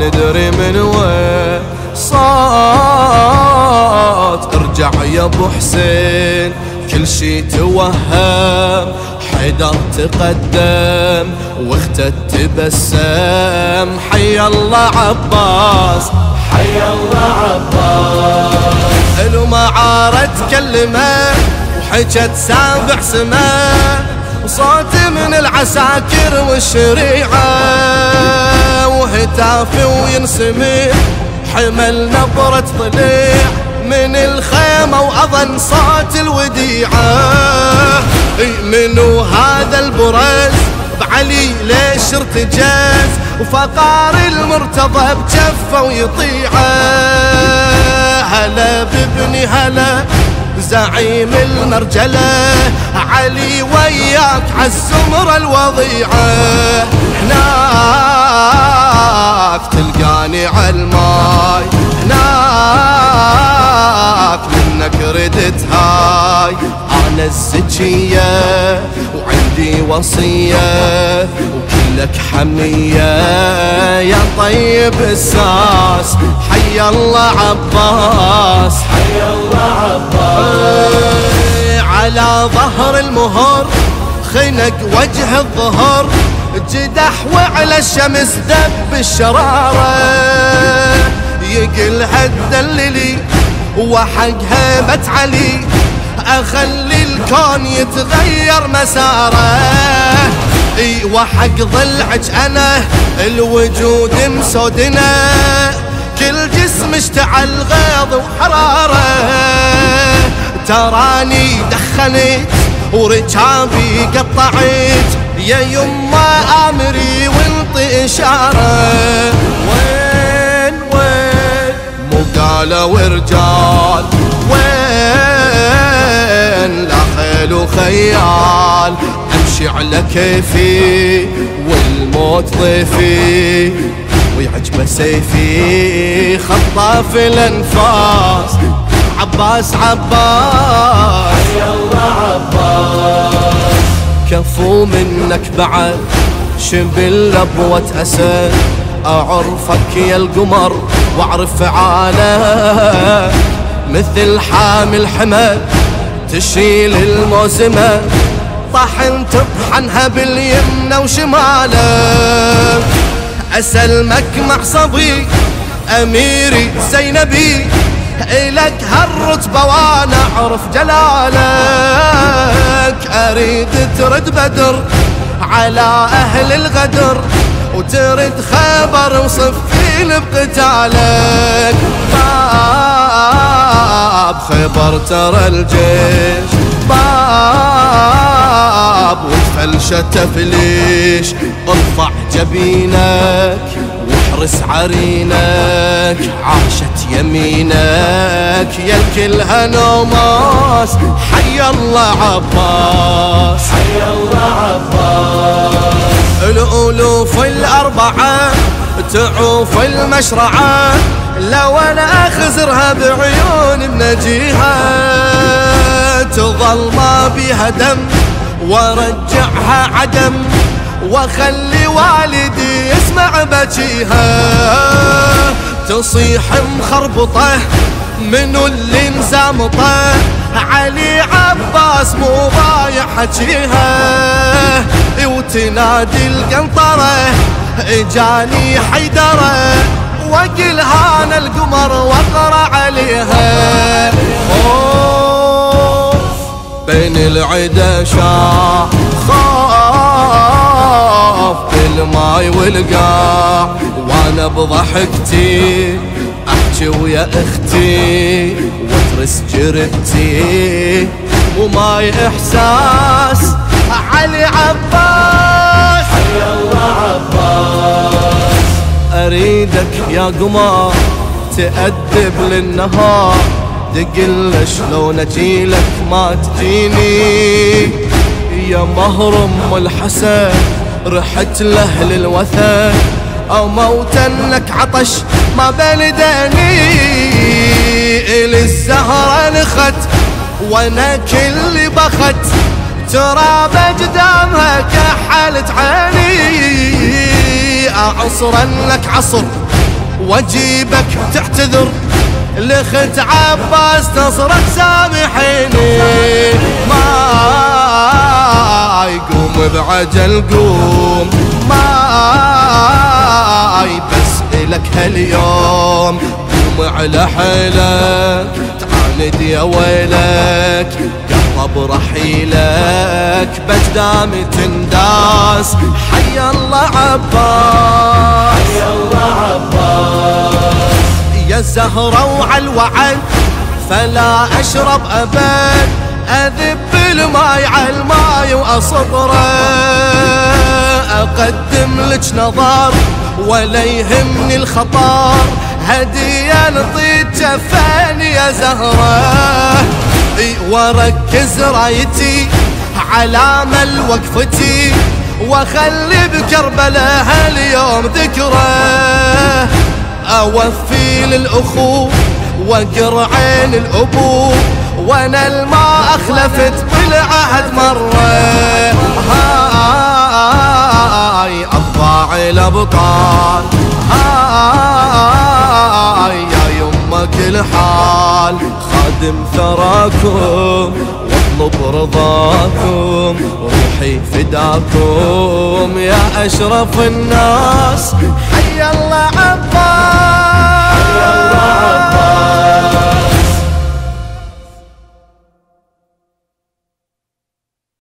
ندري من وين صوت ارجع يا ابو حسين كل شي توهم. حيدر تقدم واخته تبسم. حي الله عباس حي الله عباس. ألو ما عارت كلمة وحجت سابع سما وصوت من العساكر والشريعة. وهتافي وينسمع حمل نبرة ضليع من الخيمة وأظن صوت الوديعة. منو هذا البرز؟ بعلي ليش ارتجاز وفقار المرتضى بجفه ويطيعه. هلا بابني هلا زعيم المرجلة. علي وياك عالزمرة الوضيعة. هناك تلقاني عالماي هناك منك ردت هاي. أنا الزكية وعندي وصية وكلك حمية. يا طيب الساس حي الله عباس. حي الله عباس. على ظهر المهر خنق وجه الظهر. جدح وعلى الشمس دب الشرارة. يقل هالدللي وحق هيبة علي أخلي الكون يتغير مساره. إي وحق ضلعك أنا الوجود مسودنا. كل جسم اشتعل غيظ وحرارة. تراني دخنت وركابي قطعت. يا يما أمري وانطي إشارة. وين وين؟ مو قالوا ورجال وين؟ لا خيل وخيال. أمشي على كيفي والموت ضيفي. ويعجبه سيفي. خطاف الأنفاس. عباس عباس. الله عباس. كفو منك بعد. شبل لبوة أسد أعرفك يا القمر وأعرف عاله مثل حامل حمل تشيل الموسمة طحن تطحنها باليمنى وشماله. أسلمك مع صبي أميري زينبي. إلك هالرتبة وأنا أعرف جلالك. أريد ترد بدر على أهل الغدر وترد خبر وصفين بقتالك. باب خبر ترى الجيش. باب والفلشة تفليش. ارفع جبينك. واحرس عرينك عاشت يمينك يا الكل هنوماس حي الله عباس حي الله عباس. الألوف الأربعة تعوف المشرعة. لو أنا أخزرها بعيون بنجيها تظل ما بيها دم وارجعها واخلي والدي يسمع بكيها تصيح مخربطة منو اللي مزامطة. علي عباس مو ضايع حجيها وتنادي القنطرة إجاني حيدرة. وقل هانا القمر واقرا عليها. بين العدا شاع خاف بالماي والقاع وأنا بضحكتي. أحكي ويا أختي واترس جرتي وماي إحساس علي عباس. حي الله عباس. أريدك يا قمر تأدب للنهار. دقل شلون اجيلك ما تجيني. يا مهر ام الحسن رحت له للوثن. أو موتا لك عطش ما بلدني الي الزهرة نخت وأنا كل بخت. تراب قدامها كحلت عيني اعصرا لك عصر واجيبك تعتذر. لخت عباس تصرخ سامحيني. ما بعجل قوم ما بسألك هاليوم. قوم على حيلك تعاند يا ويلك. قلب رحيلك بجدام تنداس. حي الله عباس. حي الله عباس. يا الزهرة وعلى الوعد فلا أشرب أبد. أذب الماي على الماي وأصبره. أقدم لك نظر ولا يهمني الخطر. هدية نطيت جفان يا زهرة. واركز رايتي على مل وقفتي. واخلي بكربلاء هاليوم ذكره. أوفي للاخو واقر عين الابو وأنا الما أخلفت بالعهد مرة. هاي اطباع الأبطال. هاي يا يمه كل حال خادم ثراكم واطلب رضاكم. روحي فداكم يا أشرف الناس. حي الله عباس.